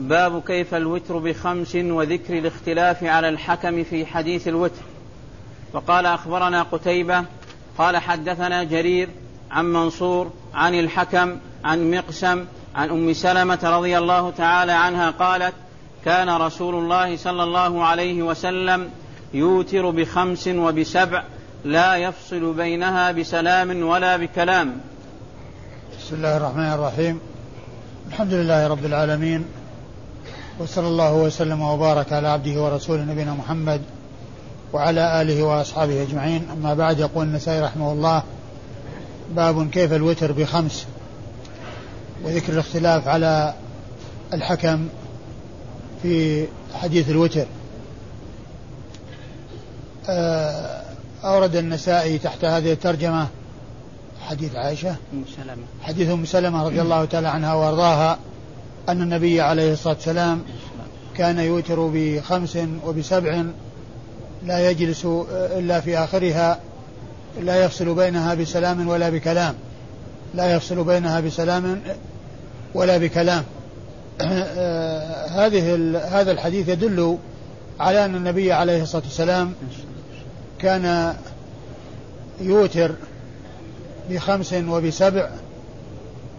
باب كيف الوتر بخمس وذكر الاختلاف على الحكم في حديث الوتر. وقال أخبرنا قتيبة قال حدثنا جرير عن منصور عن الحكم عن مقسم عن أم سلمة رضي الله تعالى عنها قالت كان رسول الله صلى الله عليه وسلم يوتر بخمس وبسبع لا يفصل بينها بسلام ولا بكلام. بسم الله الرحمن الرحيم. الحمد لله رب العالمين وصلى الله وسلم وبارك على عبده ورسوله نبينا محمد وعلى آله وأصحابه أجمعين. أما بعد يقول النسائي رحمه الله باب كيف الوتر بخمس وذكر الاختلاف على الحكم في حديث الوتر. آه، أورد النسائي تحت هذه الترجمة حديث عائشة حديث أم سلمة رضي الله تعالى عنها وأرضاها. أن النبي عليه الصلاة والسلام كان يوتر بخمس وبسبع لا يجلس إلا في آخرها لا يفصل بينها بسلام ولا بكلام. لا يفصل بينها بسلام ولا بكلام. هذه هذا الحديث يدل على أن النبي عليه الصلاة والسلام كان يوتر بخمس وبسبع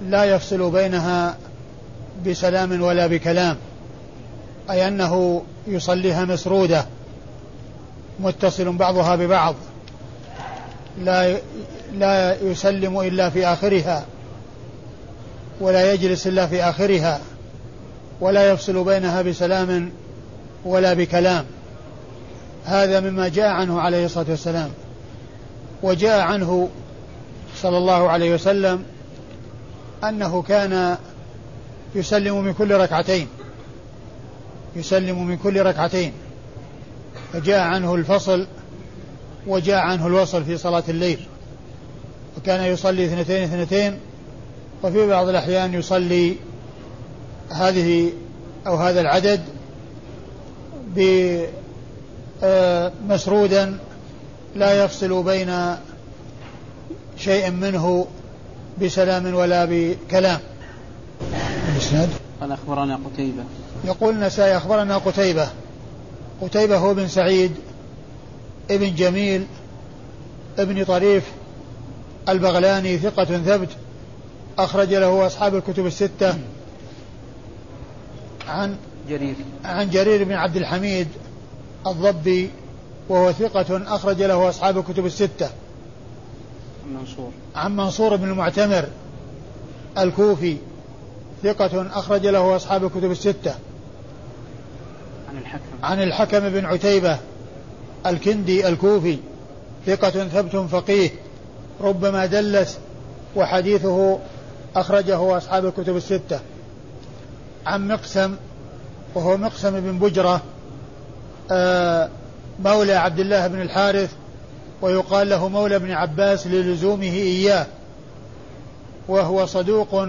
لا يفصل بينها بسلام ولا بكلام أي أنه يصليها مسرودة متصل بعضها ببعض لا لا يسلم إلا في آخرها ولا يجلس إلا في آخرها ولا يفصل بينها بسلام ولا بكلام. هذا مما جاء عنه عليه الصلاة والسلام. وجاء عنه صلى الله عليه وسلم أنه كان يسلم من كل ركعتين. يسلم من كل ركعتين. فجاء عنه الفصل وجاء عنه الوصل في صلاة الليل. وكان يصلي اثنتين اثنتين وفي بعض الأحيان يصلي هذه أو هذا العدد مسرودا لا يفصل بين شيء منه بسلام ولا بكلام. الإسناد؟ قال أخبرنا قتيبة. يقول النسائي أخبرنا قتيبة. قتيبة هو بن سعيد ابن جميل ابن طريف البغلاني ثقة ثبت أخرج له أصحاب الكتب الستة عن جرير. عن جرير بن عبد الحميد الضبي وهو ثقة أخرج له أصحاب الكتب الستة. منصور. عن منصور بن المعتمر الكوفي. ثقة أخرج له أصحاب الكتب الستة. عن الحكم. عن الحكم بن عتيبة الكندي الكوفي. ثقة ثبت فقيه. ربما دلس وحديثه أخرجه أصحاب الكتب الستة. عن مقسم وهو مقسم بن بجرة آه، مولى عبد الله بن الحارث ويقال له مولى ابن عباس للزومه إياه. وهو صدوق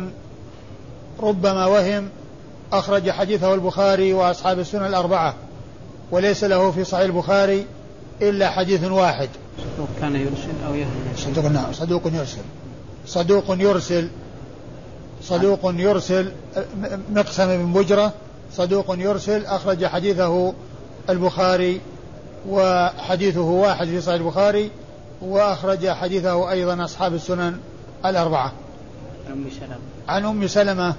ربما وهم أخرج حديثه البخاري وأصحاب السنن الأربعة وليس له في صحيح البخاري إلا حديث واحد. صدوق كان يرسل أو يهمل صدوق نعم صدوق يرسل. صدوق يرسل صدوق يرسل مقسم بن بجرة. صدوق يرسل أخرج حديثه البخاري وحديثه واحد في صحيح البخاري وأخرج حديثه أيضا أصحاب السنن الأربعة. أم سلمة. عن أم سلمة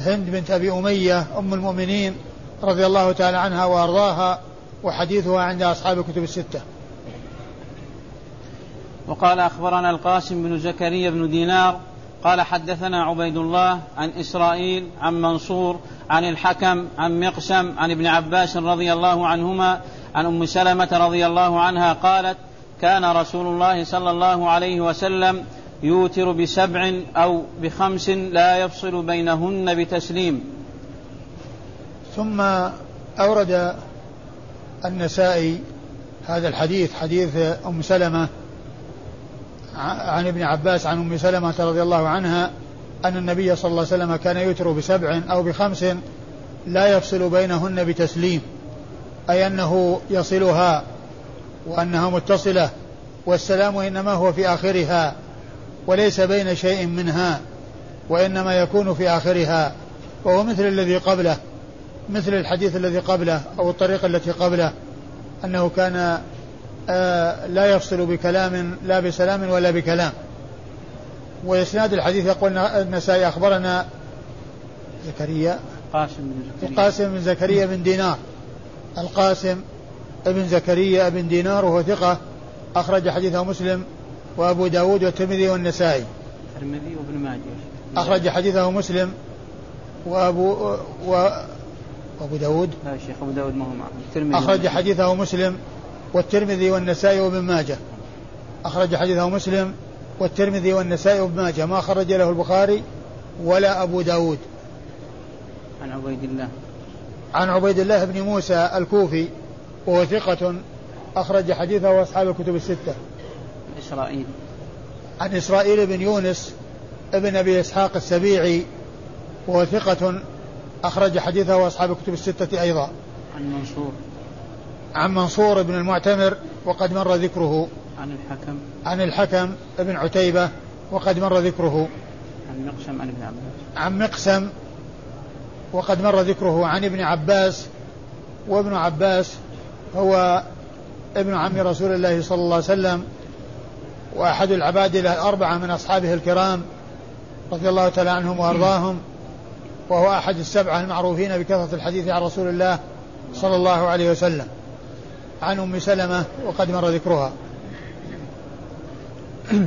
هند بنت أبي أمية أم المؤمنين رضي الله تعالى عنها وأرضاها وحديثها عند أصحاب الكتب الستة. وقال أخبرنا القاسم بن زكريا بن دينار قال حدثنا عبيد الله عن إسرائيل عن منصور عن الحكم عن مقسم عن ابن عباس رضي الله عنهما عن أم سلمة رضي الله عنها قالت كان رسول الله صلى الله عليه وسلم يوتر بسبع أو بخمس لا يفصل بينهن بتسليم. ثم أورد النسائي هذا الحديث حديث أم سلمة عن ابن عباس عن أم سلمة رضي الله عنها أن النبي صلى الله عليه وسلم كان يتر بسبع أو بخمس لا يفصل بينهن بتسليم أي أنه يصلها وأنها متصلة والسلام إنما هو في آخرها. وليس بين شيء منها وإنما يكون في آخرها وهو مثل الذي قبله مثل الحديث الذي قبله أو الطريقة التي قبله أنه كان آه لا يفصل بكلام لا بسلام ولا بكلام. وإسناد الحديث يقول النسائي أخبرنا زكريا قاسم بن زكريا. القاسم بن زكريا بن دينار. القاسم بن زكريا بن دينار وهو ثقة أخرج حديثه مسلم وأبو داود والترمذي والنسائي. الترمذي وابن ماجه. أخرج حديثه مسلم وأبو و وأبو داود. لا يا شيخ أبو داود ما هو معه. الترمذي أخرج حديثه مسلم والترمذي والنسائي وابن ماجه. أخرج حديثه مسلم والترمذي والنسائي وابن ماجه. ما خرج له البخاري ولا أبو داود. عن عبيد الله. عن عبيد الله بن موسى الكوفي وهو ثقة أخرج حديثه أصحاب الكتب الستة. إسرائيل. عن إسرائيل بن يونس ابن أبي إسحاق السبيعي وهو ثقة أخرج حديثه أصحاب الكتب الستة أيضا. عن منصور. عن منصور بن المعتمر وقد مر ذكره. عن الحكم. عن الحكم بن عتيبة وقد مر ذكره. عن مقسم عن ابن عباس. عن مقسم وقد مر ذكره. عن ابن عباس وابن عباس هو ابن عم رسول الله صلى الله عليه وسلم. وأحد العبادلة الأربعة من أصحابه الكرام رضي الله تعالى عنهم وأرضاهم وهو أحد السبعة المعروفين بكثرة الحديث عن رسول الله صلى الله عليه وسلم. عن أم سلمة وقد مر ذكرها.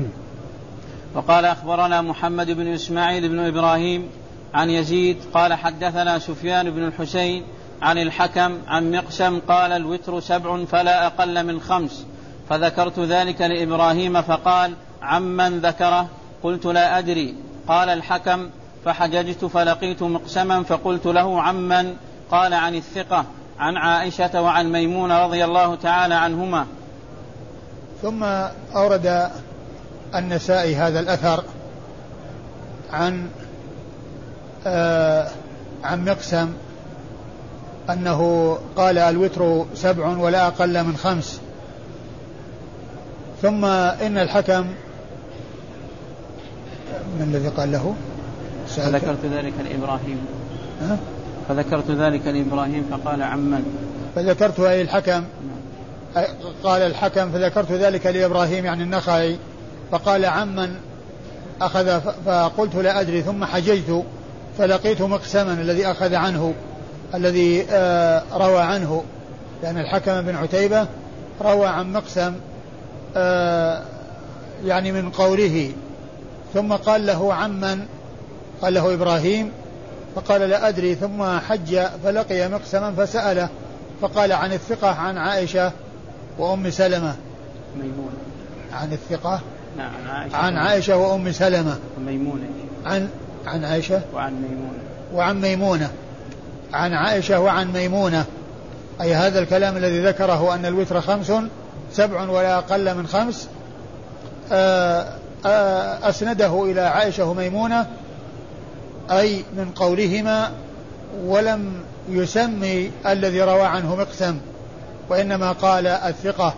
وقال أخبرنا محمد بن إسماعيل بن إبراهيم عن يزيد قال حدثنا سفيان بن الحسين عن الحكم عن مقسم قال الوتر سبع فلا أقل من خمس. فذكرت ذلك لإبراهيم فقال عمن ذكره؟ قلت لا أدري. قال الحكم فحججت فلقيت مقسما فقلت له عمن؟ قال عن الثقة عن عائشة وعن ميمونة رضي الله تعالى عنهما. ثم أورد النسائي هذا الأثر عن آه عن مقسم أنه قال الوتر سبع ولا أقل من خمس. ثم إن الحكم من الذي قال له؟ فذكرت ذلك لإبراهيم. ها؟ فذكرت ذلك لإبراهيم فقال عمن. فذكرت أي الحكم؟ قال الحكم فذكرت ذلك لإبراهيم يعني النخعي فقال عمن أخذ فقلت لا أدري ثم حججت فلقيت مقسما الذي أخذ عنه الذي آه، روى عنه. لأن الحكم بن عتيبة روى عن مقسم يعني من قوله ثم قال له عمن قال له إبراهيم فقال لا أدري ثم حج فلقي مقسما فسأله فقال عن الثقة عن عائشة وأم سلمة. ميمونة. عن الثقة؟ نعم عن عائشة. عن عائشة وأم سلمة. وميمونة عن عن عائشة؟ وعن ميمونة. وعن ميمونة. عن عائشة وعن ميمونة. أي هذا الكلام الذي ذكره أن الوتر خمس سبع ولا أقل من خمس آه، آه، أسنده إلى عائشة وميمونة أي من قولهما ولم يسمي الذي روى عنه مقسم وإنما قال الثقة.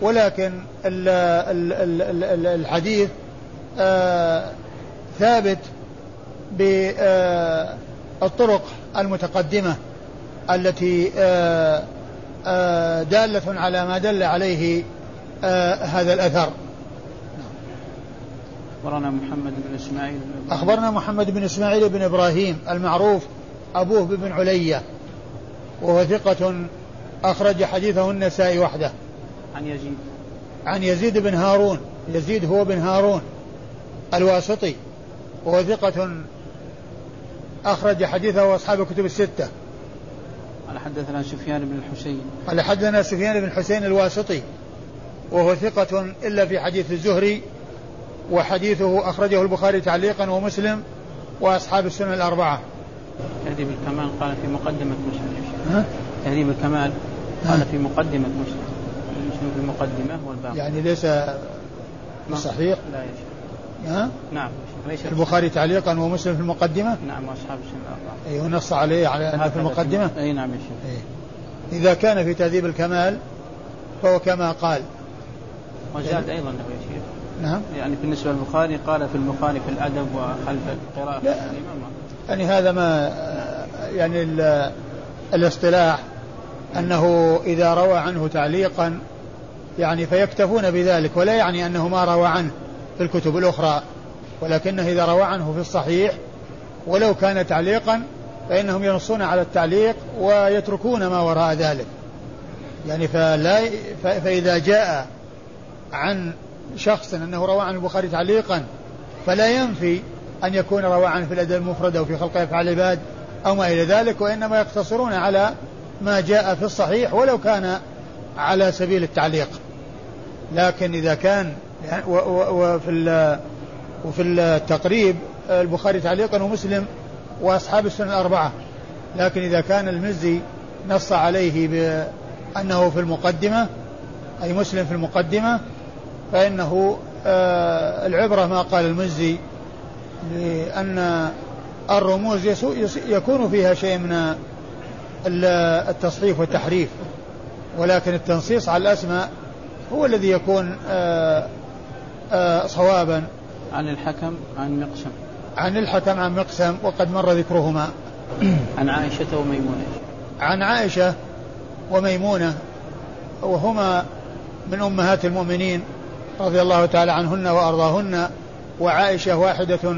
ولكن الحديث آه، ثابت بالطرق المتقدمة التي دالة على ما دل عليه هذا الأثر. أخبرنا محمد بن إسماعيل بن أخبرنا محمد بن إسماعيل بن إبراهيم المعروف أبوه بن علية وهو ثقة أخرج حديثه النسائي وحده. عن يزيد. عن يزيد بن هارون يزيد هو بن هارون الواسطي وهو ثقة أخرج حديثه أصحاب الكتب الستة. قال حدثنا سفيان بن الحسين. قال حدثنا سفيان بن حسين الواسطي وهو ثقة إلا في حديث الزهري وحديثه أخرجه البخاري تعليقا ومسلم وأصحاب السنن الأربعة. تهذيب الكمال قال في مقدمة مسلم تهذيب الكمال قال في مقدمة مسلم في المقدمة والباقي؟ يعني ليس صحيح؟ لا شيخ. ها؟ نعم. ليس البخاري تعليقا ومسلم في المقدمة؟ نعم وأصحاب السنة الأربعة أي ونص عليه على أنه في المقدمة؟ أي نعم يا شيخ. أي. إذا كان في تهذيب الكمال فهو كما قال. وزاد أيضا له يا شيخ. نعم. يعني بالنسبة للبخاري قال في البخاري في الأدب وخلف القراءة. لا. يعني هذا ما يعني الاصطلاح أنه إذا روى عنه تعليقا يعني فيكتفون بذلك ولا يعني أنه ما روى عنه. في الكتب الأخرى ولكنه إذا روى عنه في الصحيح ولو كان تعليقا فإنهم ينصون على التعليق ويتركون ما وراء ذلك. يعني فلا فإذا جاء عن شخص أنه روى عن البخاري تعليقا فلا ينفي أن يكون روى عنه في الأدب المفرد أو في خلق أفعال العباد أو ما إلى ذلك وإنما يقتصرون على ما جاء في الصحيح ولو كان على سبيل التعليق. لكن إذا كان وفي وفي التقريب البخاري تعليقا ومسلم وأصحاب السنن الأربعة. لكن إذا كان المزي نص عليه بأنه في المقدمة أي مسلم في المقدمة فإنه آه، العبرة ما قال المزي لأن الرموز يكون فيها شيء من التصحيف والتحريف. ولكن التنصيص على الأسماء هو الذي يكون آه، صوابا. عن الحكم عن مقسم. عن الحكم عن مقسم وقد مر ذكرهما. عن عائشة وميمونة. عن عائشة وميمونة وهما من أمهات المؤمنين رضي الله تعالى عنهن وأرضاهن وعائشة واحدة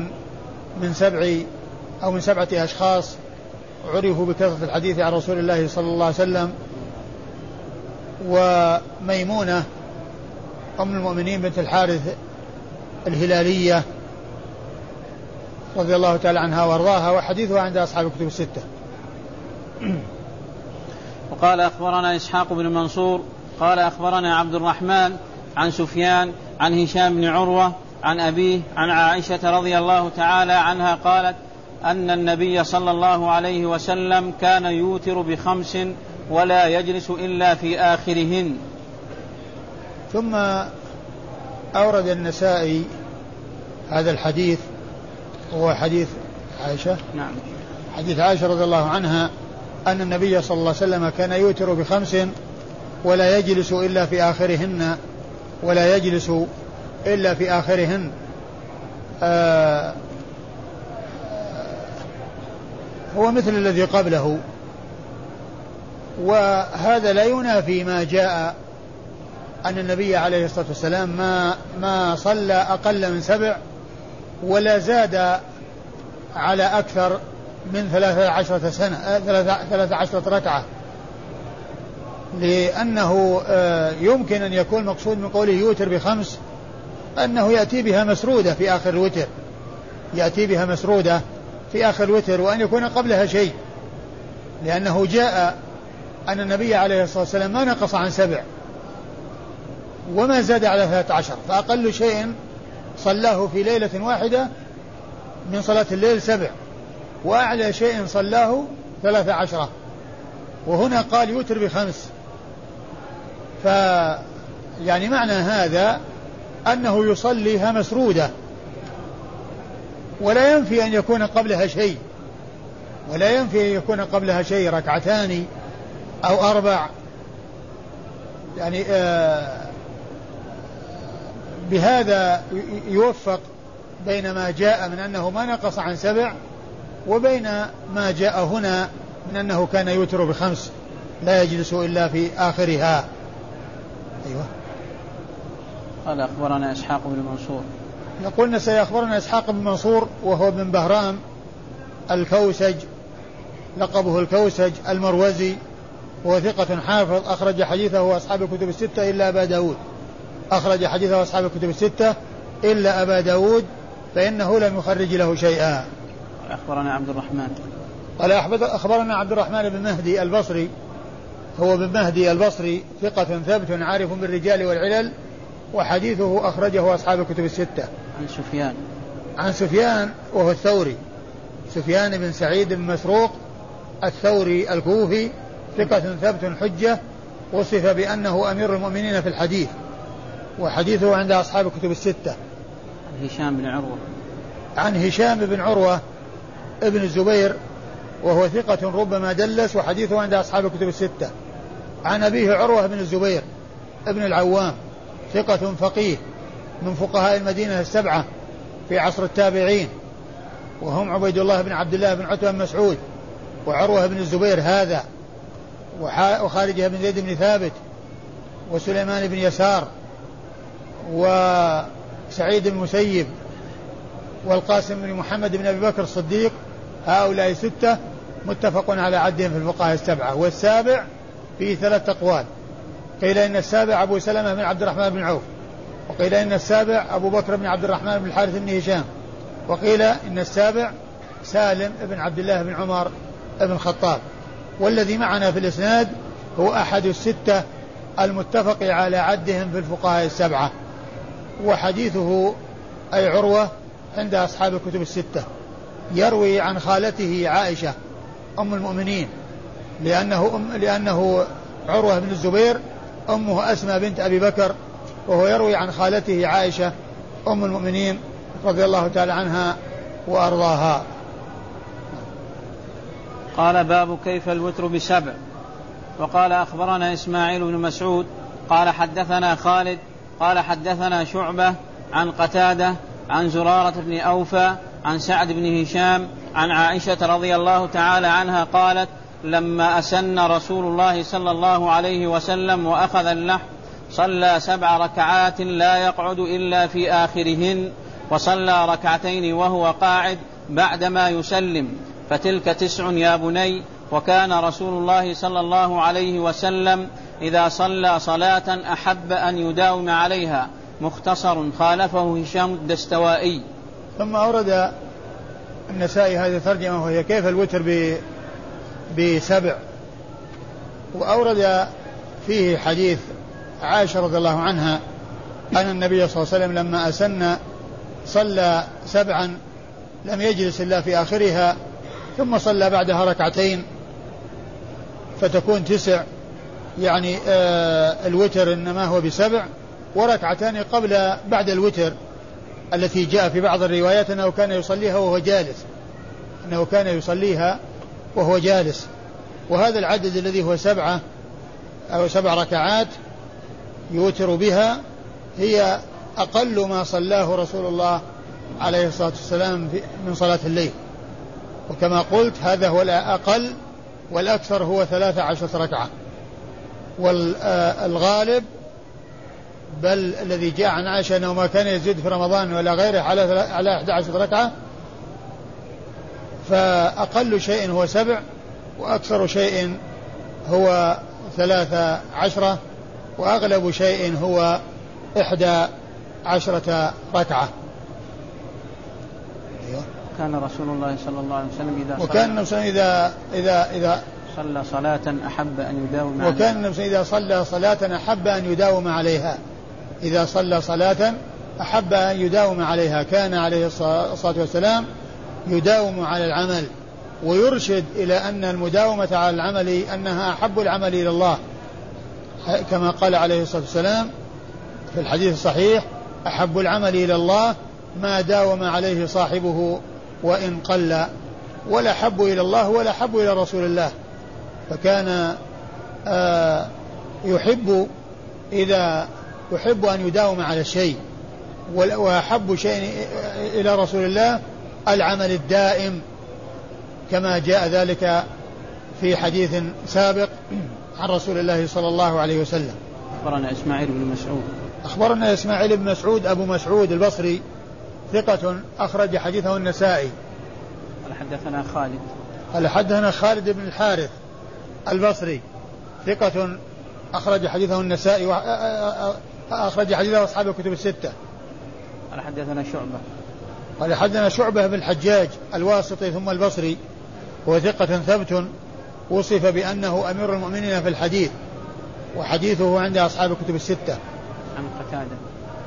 من سبع أو من سبعة أشخاص عرفوا بكثرة الحديث عن رسول الله صلى الله عليه وسلم وميمونة أم المؤمنين بنت الحارث الهلالية رضي الله تعالى عنها وأرضاها وحديثها عند أصحاب الكتب الستة. وقال أخبرنا إسحاق بن منصور قال أخبرنا عبد الرحمن عن سفيان عن هشام بن عروة عن أبيه عن عائشة رضي الله تعالى عنها قالت أن النبي صلى الله عليه وسلم كان يوتر بخمس ولا يجلس إلا في آخرهن. ثم أورد النسائي هذا الحديث وهو حديث عائشة. نعم. حديث عائشة رضي الله عنها أن النبي صلى الله عليه وسلم كان يوتر بخمس ولا يجلس إلا في آخرهن ولا يجلس إلا في آخرهن. آه هو مثل الذي قبله. وهذا لا ينافي ما جاء أن النبي عليه الصلاة والسلام ما ما صلى أقل من سبع ولا زاد على أكثر من ثلاثة عشرة سنة آه، ثلاثة عشرة ركعة. لأنه آه، يمكن أن يكون مقصود من قوله يوتر بخمس أنه يأتي بها مسرودة في آخر الوتر. يأتي بها مسرودة في آخر الوتر وأن يكون قبلها شيء. لأنه جاء أن النبي عليه الصلاة والسلام ما نقص عن سبع. وما زاد على ثلاثة عشر فأقل شيء صلاه في ليلة واحدة من صلاة الليل سبع وأعلى شيء صلاه ثلاثة عشرة وهنا قال يوتر بخمس. ف يعني معنى هذا أنه يصليها مسرودة. ولا ينفي أن يكون قبلها شيء. ولا ينفي أن يكون قبلها شيء ركعتان أو أربع. يعني آه بهذا يوفق بين ما جاء من أنه ما نقص عن سبع وبين ما جاء هنا من أنه كان يوتر بخمس لا يجلس إلا في آخرها. أيوه. قال أخبرنا إسحاق بن منصور. يقول سيخبرنا إسحاق بن منصور وهو بن بهرام الكوسج لقبه الكوسج المروزي وهو ثقة حافظ أخرج حديثه أصحاب الكتب الستة إلا أبا داود. أخرج حديثه أصحاب الكتب الستة إلا أبا داود فإنه لم يخرج له شيئا. أخبرنا عبد الرحمن. قال أخبرنا عبد الرحمن بن مهدي البصري. هو بن مهدي البصري ثقة ثبت عارف بالرجال والعلل وحديثه أخرجه أصحاب الكتب الستة. عن سفيان. عن سفيان وهو الثوري. سفيان بن سعيد بن مسروق الثوري الكوفي ثقة ثبت حجة وصف بأنه أمير المؤمنين في الحديث. وحديثه عند أصحاب الكتب الستة. عن هشام بن عروة. عن هشام بن عروة ابن الزبير وهو ثقة ربما دلس وحديثه عند أصحاب الكتب الستة. عن أبيه عروة بن الزبير ابن العوام ثقة فقيه من فقهاء المدينة السبعة في عصر التابعين. وهم عبيد الله بن عبد الله بن عتبة بن مسعود وعروة بن الزبير هذا وخارجة بن زيد بن ثابت وسليمان بن يسار وسعيد المسيب والقاسم بن محمد بن أبي بكر الصديق هؤلاء ستة متفق على عدهم في الفقهاء السبعة والسابع فيه ثلاث أقوال. قيل إن السابع أبو سلمة بن عبد الرحمن بن عوف وقيل إن السابع أبو بكر بن عبد الرحمن بن الحارث بن هشام وقيل إن السابع سالم بن عبد الله بن عمر بن الخطاب. والذي معنا في الإسناد هو أحد الستة المتفق على عدهم في الفقهاء السبعة. وحديثه أي عروة عند أصحاب الكتب الستة يروي عن خالته عائشة أم المؤمنين لأنه أم لأنه عروة بن الزبير أمه أسمى بنت أبي بكر وهو يروي عن خالته عائشة أم المؤمنين رضي الله تعالى عنها وأرضاها. قال باب كيف الوتر بسبع. وقال أخبرنا إسماعيل بن مسعود قال حدثنا خالد قال حدثنا شعبة عن قتادة عن زرارة بن أوفى عن سعد بن هشام عن عائشة رضي الله تعالى عنها قالت لما أسن رسول الله صلى الله عليه وسلم وأخذ اللحم صلى سبع ركعات لا يقعد إلا في آخرهن وصلى ركعتين وهو قاعد بعدما يسلم فتلك تسع يا بني وكان رسول الله صلى الله عليه وسلم إذا صلى صلاة أحب أن يداوم عليها. مختصر خالفه هشام الدستوائي. ثم أورد النسائي هذه الترجمة وهي كيف الوتر بسبع. وأورد فيه حديث عائشة رضي الله عنها أن النبي صلى الله عليه وسلم لما أسن صلى سبعا لم يجلس إلا في آخرها ثم صلى بعدها ركعتين فتكون تسع. يعني آه الوتر إنما هو بسبع وركعتان قبل بعد الوتر التي جاء في بعض الروايات أنه كان يصليها وهو جالس. أنه كان يصليها وهو جالس. وهذا العدد الذي هو سبعة أو سبع ركعات يوتر بها هي أقل ما صلاه رسول الله عليه الصلاة والسلام من صلاة الليل. وكما قلت هذا هو الأقل والأكثر هو ثلاثة عشرة ركعة. والغالب بل الذي جاء عن عائشة أنه ما كان يزيد في رمضان ولا غيره على على 11 ركعة فأقل شيء هو سبع وأكثر شيء هو ثلاثة عشرة وأغلب شيء هو إحدى عشرة ركعة أيوه. كان رسول الله صلى الله عليه وسلم إذا وكان النبي إذا إذا إذا صلى صلاة أحب أن يداوم عليها. وكان النبي إذا صلى صلاة أحب أن يداوم عليها. إذا صلى صلاة أحب أن يداوم عليها. كان عليه الصلاة والسلام يداوم على العمل ويرشد إلى أن المداومة على العمل أنها أحب العمل إلى الله. كما قال عليه الصلاة والسلام في الحديث الصحيح أحب العمل إلى الله ما داوم عليه صاحبه وإن قل. ولا حب إلى الله ولا حب إلى رسول الله. فكان آه يحب إذا يحب أن يداوم على الشيء وأحب شيء إلى رسول الله العمل الدائم كما جاء ذلك في حديث سابق عن رسول الله صلى الله عليه وسلم. أخبرنا إسماعيل بن مسعود. أخبرنا إسماعيل بن مسعود أبو مسعود البصري ثقة أخرج حديثه النسائي. قال حدثنا خالد. قال حدثنا خالد بن الحارث. البصري. ثقة أخرج حديثه النسائي أخرج حديثه أصحاب الكتب الستة. قال حدثنا شعبة. قال حدثنا شعبة بن الحجاج الواسطي ثم البصري. هو ثقة ثبت. وصف بأنه أمير المؤمنين في الحديث. وحديثه عند أصحاب الكتب الستة. عن قتادة.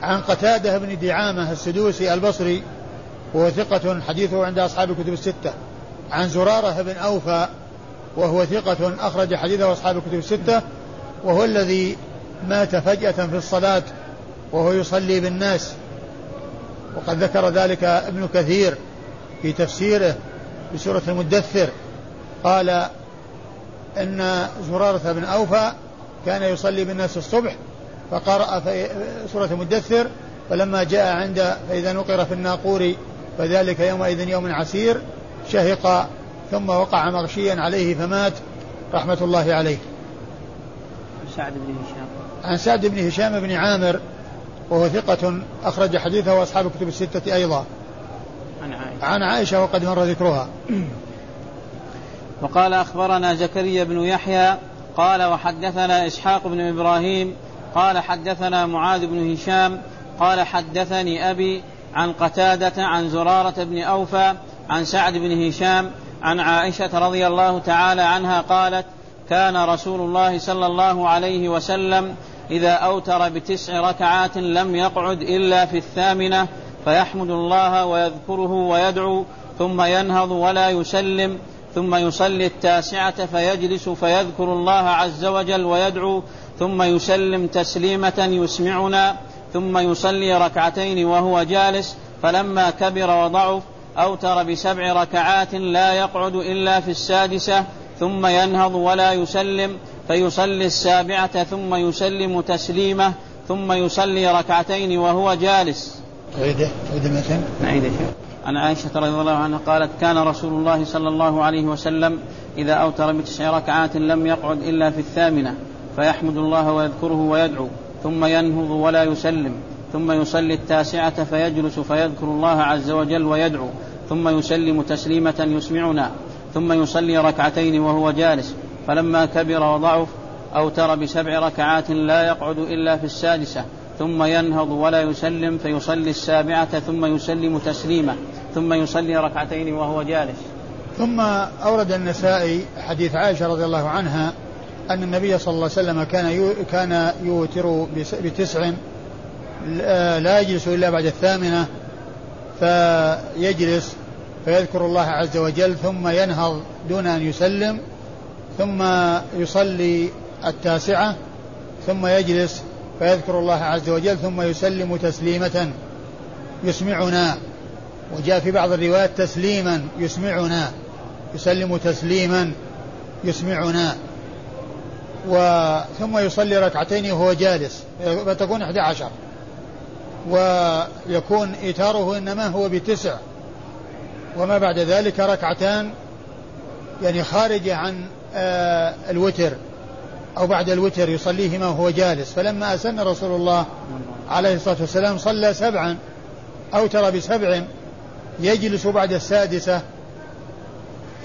عن قتادة بن دعامة السدوسي البصري. وهو ثقة حديثه عند أصحاب الكتب الستة. عن زرارة بن أوفى وهو ثقة أخرج حديثه أصحاب الكتب الستة وهو الذي مات فجأة في الصلاة وهو يصلي بالناس. وقد ذكر ذلك ابن كثير في تفسيره بسورة المدثر. قال إن زرارة بن أوفى كان يصلي بالناس الصبح فقرأ في سورة المدثر فلما جاء عند فإذا نقر في الناقور فذلك يومئذ يوم عسير شهق ثم وقع مغشيا عليه فمات رحمة الله عليه. سعد بن هشام. عن سعد بن هشام بن عامر وهو ثقة أخرج حديثه وأصحاب الكتب الستة أيضا. عن عائشة. عن عائشة وقد مر ذكرها. وقال أخبرنا زكريا بن يحيى قال وحدثنا إسحاق بن إبراهيم قال حدثنا معاذ بن هشام قال حدثني أبي عن قتادة عن زرارة بن أوفى عن سعد بن هشام عن عائشة رضي الله تعالى عنها قالت كان رسول الله صلى الله عليه وسلم إذا أوتر بتسع ركعات لم يقعد إلا في الثامنة فيحمد الله ويذكره ويدعو ثم ينهض ولا يسلم ثم يصلي التاسعة فيجلس فيذكر الله عز وجل ويدعو ثم يسلم تسليمة يسمعنا ثم يصلي ركعتين وهو جالس فلما كبر وضعف أوتر بسبع ركعات لا يقعد إلا في السادسة ثم ينهض ولا يسلم فيصلي السابعة ثم يسلم تسليمة ثم يصلي ركعتين وهو جالس. عيدة عيدة مثلا نعيد عن عائشة رضي الله عنها قالت كان رسول الله صلى الله عليه وسلم إذا أوتر بتسع ركعات لم يقعد إلا في الثامنة فيحمد الله ويذكره ويدعو ثم ينهض ولا يسلم. ثم يصلي التاسعة فيجلس فيذكر الله عز وجل ويدعو ثم يسلم تسليمة يسمعنا ثم يصلي ركعتين وهو جالس فلما كبر وضعف أوتر بسبع ركعات لا يقعد إلا في السادسة ثم ينهض ولا يسلم فيصلي السابعة ثم يسلم تسليمة ثم يصلي ركعتين وهو جالس. ثم أورد النسائي حديث عائشة رضي الله عنها أن النبي صلى الله عليه وسلم كان كان يوتر بتسع لا يجلس إلا بعد الثامنة فيجلس فيذكر الله عز وجل ثم ينهض دون أن يسلم ثم يصلي التاسعة ثم يجلس فيذكر الله عز وجل ثم يسلم تسليمة يسمعنا. وجاء في بعض الروايات تسليما يسمعنا يسلم تسليما يسمعنا. ثم يصلي ركعتين وهو جالس فتكون 11 ويكون إيتاره إنما هو بتسع. وما بعد ذلك ركعتان يعني خارجة عن آه، الوتر أو بعد الوتر يصليهما وهو جالس. فلما أسن رسول الله عليه الصلاة والسلام صلى سبعا أوتر بسبع يجلس بعد السادسة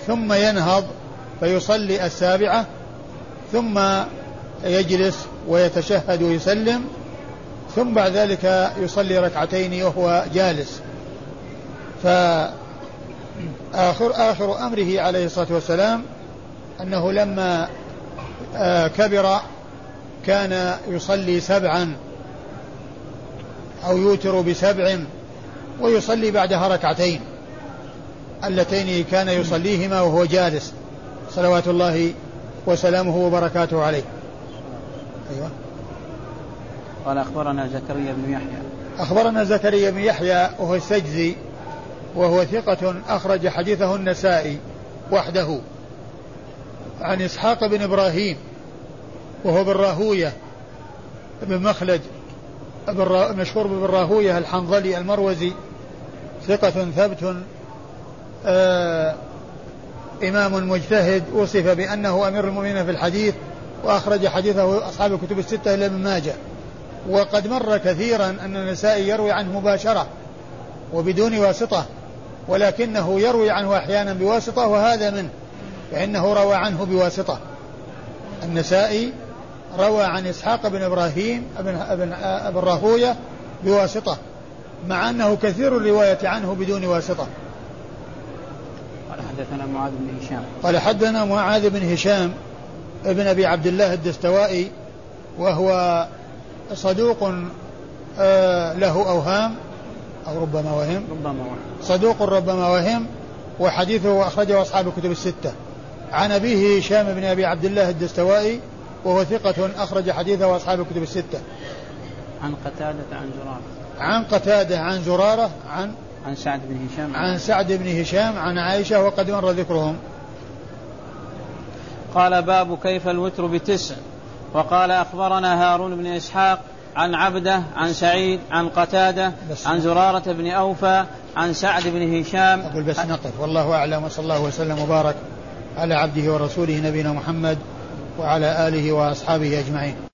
ثم ينهض فيصلي السابعة ثم يجلس ويتشهد ويسلم ثم بعد ذلك يصلي ركعتين وهو جالس. فآخر آخر أمره عليه الصلاة والسلام أنه لما آه، كبر كان يصلي سبعا أو يوتر بسبع ويصلي بعدها ركعتين اللتين كان يصليهما وهو جالس. صلوات الله وسلامه وبركاته عليه. أيوة. قال أخبرنا زكريا بن يحيى. أخبرنا زكريا بن يحيى وهو السجزي وهو ثقة أخرج حديثه النسائي وحده. عن إسحاق بن إبراهيم وهو بن راهوية بن مخلد مشهور بن راهوية الحنظلي المروزي ثقة ثبت آه إمام مجتهد وصف بأنه أمير المؤمنين في الحديث وأخرج حديثه أصحاب الكتب الستة إلى ابن ماجه. وقد مر كثيرا أن النسائي يروي عنه مباشرة وبدون واسطة ولكنه يروي عنه أحيانا بواسطة وهذا منه فإنه روى عنه بواسطة. النسائي روى عن إسحاق بن إبراهيم بن, ابن, ابن راهوية بواسطة مع أنه كثير الرواية عنه بدون واسطة. قال حدثنا معاذ بن هشام. قال حدثنا معاذ بن هشام ابن أبي عبد الله الدستوائي وهو صدوق آه له أوهام أو ربما وهم. ربما وهم. صدوق ربما وهم وحديثه أخرجه أصحاب الكتب الستة. عن أبيه هشام بن أبي عبد الله الدستوائي وهو ثقة أخرج حديثه أصحاب الكتب الستة. عن قتادة عن زرارة. عن قتادة عن زرارة عن عن سعد بن هشام. عن سعد بن هشام عن عائشة وقد مر ذكرهم. قال باب كيف الوتر بتسع. وقال أخبرنا هارون بن إسحاق عن عبده عن سعيد عن قتادة عن زرارة بن أوفى عن سعد بن هشام. أقول بس نقف. والله أعلم وصلى الله وسلم وبارك على عبده ورسوله نبينا محمد وعلى آله وأصحابه أجمعين.